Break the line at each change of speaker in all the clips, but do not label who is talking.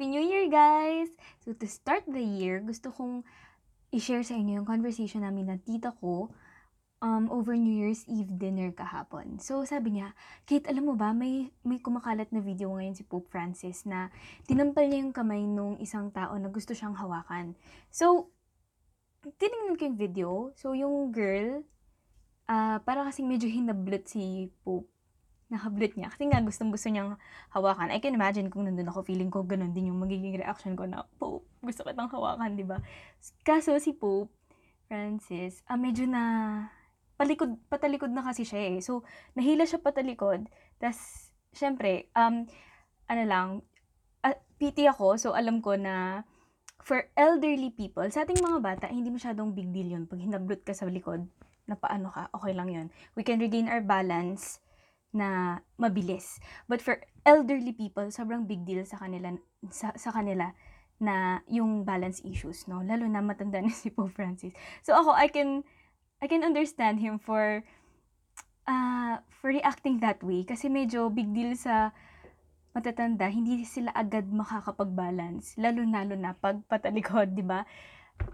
Happy New Year, guys! So, to start the year, gusto kong i-share sa inyo yung conversation namin ng tita ko um, over New Year's Eve dinner kahapon. So, sabi niya, Kate, alam mo ba, may, may kumakalat na video ngayon si Pope Francis na tinampal niya yung kamay nung isang tao na gusto siyang hawakan. So, tinignan ko yung video. So, yung girl, ah para kasing medyo hinablot si Pope nakablot niya. Kasi nga, gustong gusto niyang hawakan. I can imagine kung nandun ako, feeling ko ganun din yung magiging reaction ko na, Pope, gusto kitang hawakan, di ba? Kaso si Pope Francis, ah, medyo na, palikod, patalikod na kasi siya eh. So, nahila siya patalikod. Tapos, syempre, um, ano lang, uh, PT ako, so alam ko na, for elderly people, sa ating mga bata, hindi masyadong big deal yun. Pag hinablot ka sa likod, na paano ka, okay lang yun. We can regain our balance na mabilis. But for elderly people, sobrang big deal sa kanila sa, sa kanila na yung balance issues, no? Lalo na matanda na si Pope Francis. So ako, I can I can understand him for uh, for reacting that way kasi medyo big deal sa matatanda, hindi sila agad makakapag-balance, lalo-lalo na pag patalikod, di ba?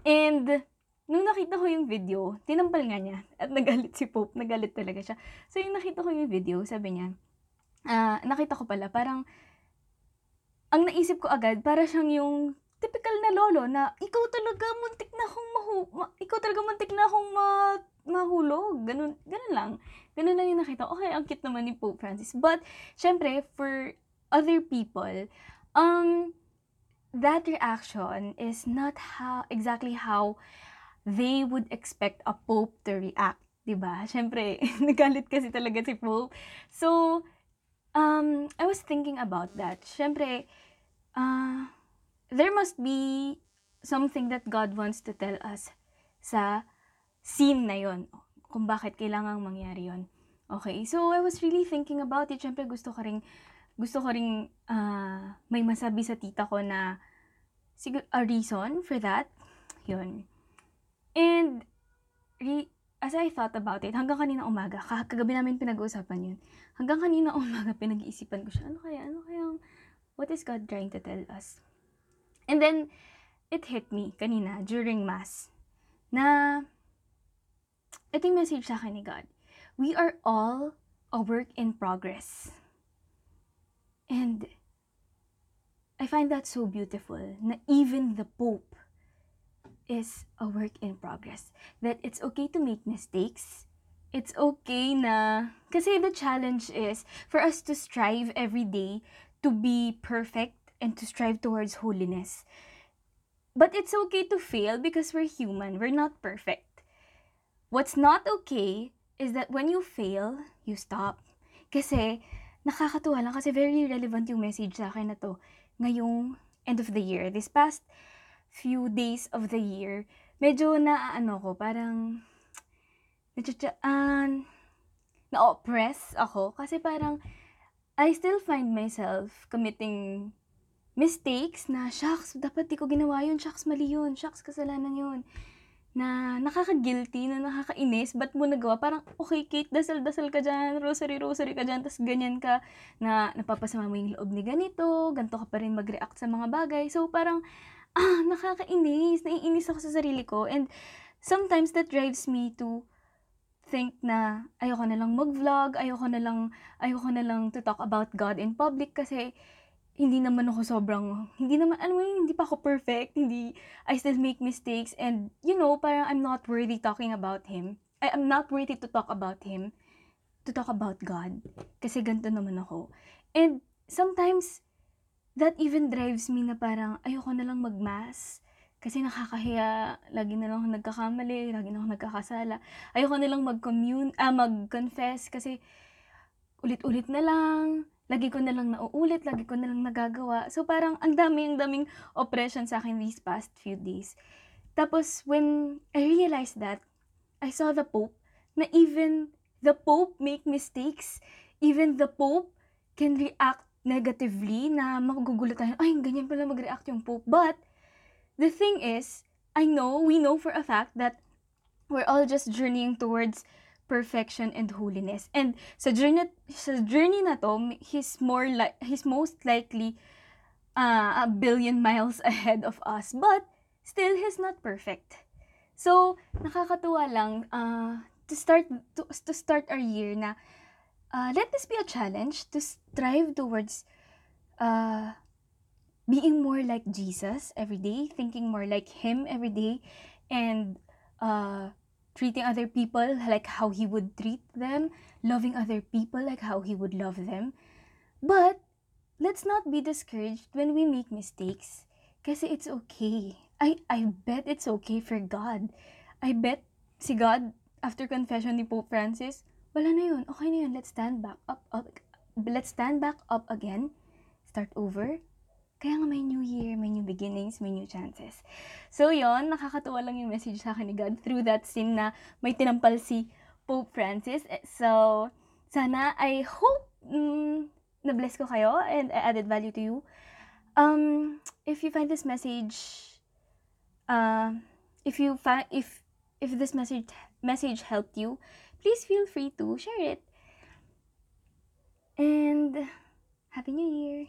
And nung nakita ko yung video, tinampal nga niya at nagalit si Pope, nagalit talaga siya. So yung nakita ko yung video, sabi niya, ah, nakita ko pala, parang, ang naisip ko agad, para siyang yung typical na lolo na ikaw talaga muntik na akong mahu ma- ikaw talaga muntik na akong ma mahulog. Ganun, ganun lang. Ganun lang yung nakita. Okay, ang cute naman ni Pope Francis. But, syempre, for other people, um, that reaction is not how, exactly how they would expect a pope to react, 'di ba? Syempre, nagalit kasi talaga si pope. So, um, I was thinking about that. Syempre, uh, there must be something that God wants to tell us sa scene na yon kung bakit kailangang mangyari yon Okay, so I was really thinking about it. Syempre, gusto ko ring, gusto ko ring uh, may masabi sa tita ko na siguro a reason for that. Yun. And, re- as I thought about it, hanggang kanina umaga, kagabi namin pinag-uusapan yun, hanggang kanina umaga pinag-iisipan ko siya, ano kaya, ano kaya, what is God trying to tell us? And then, it hit me kanina during Mass, na, ito yung message sa akin ni God. We are all a work in progress. And, I find that so beautiful, na even the Pope is a work in progress. That it's okay to make mistakes. It's okay na... Kasi the challenge is for us to strive every day to be perfect and to strive towards holiness. But it's okay to fail because we're human. We're not perfect. What's not okay is that when you fail, you stop. Kasi nakakatuwa lang kasi very relevant yung message sa akin na to ngayong end of the year. This past few days of the year, medyo na ano ko, parang uh, na-oppress ako. Kasi parang I still find myself committing mistakes na, shucks, dapat di ko ginawa yun, shucks, mali yun, shucks, kasalanan yun. Na nakaka-guilty, na nakakainis, ba't mo nagawa? Parang, okay, Kate, dasal-dasal ka dyan, rosary-rosary ka dyan, tas ganyan ka, na napapasama mo yung loob ni ganito, ganito ka pa rin mag-react sa mga bagay. So, parang, ah, nakakainis. Naiinis ako sa sarili ko. And sometimes that drives me to think na ayoko na lang mag-vlog, ayoko na lang, ayoko na lang to talk about God in public kasi hindi naman ako sobrang, hindi naman, alam mo hindi pa ako perfect, hindi, I still make mistakes, and, you know, parang I'm not worthy talking about Him. I am not worthy to talk about Him, to talk about God, kasi ganito naman ako. And, sometimes, that even drives me na parang ayoko na lang magmas. Kasi nakakahiya, lagi na lang ako nagkakamali, lagi na ako nagkakasala. Ayoko na lang mag-commune, ah, mag-confess kasi ulit-ulit na lang, lagi ko na lang nauulit, lagi ko na lang nagagawa. So parang ang dami, ang daming oppression sa akin these past few days. Tapos when I realized that, I saw the Pope, na even the Pope make mistakes, even the Pope can react negatively na magugulat tayo, ay, ganyan pala mag-react yung Pope. But, the thing is, I know, we know for a fact that we're all just journeying towards perfection and holiness. And sa journey, sa journey na to, he's more like, he's most likely uh, a billion miles ahead of us, but still he's not perfect. So, nakakatuwa lang uh, to start to, to start our year na uh, let this be a challenge to strive towards uh, being more like Jesus every day, thinking more like Him every day, and uh, treating other people like how He would treat them, loving other people like how He would love them. But let's not be discouraged when we make mistakes. Kasi it's okay. I, I bet it's okay for God. I bet si God, after confession ni Pope Francis, wala na yun. Okay na yun. Let's stand back up, up. Let's stand back up again. Start over. Kaya nga may new year, may new beginnings, may new chances. So yon nakakatuwa lang yung message sa akin ni God through that scene na may tinampal si Pope Francis. Eh, So, sana, I hope mm, na-bless ko kayo and I added value to you. Um, if you find this message, uh, if you find, if, if this message, message helped you, please feel free to share it. And, Happy New Year!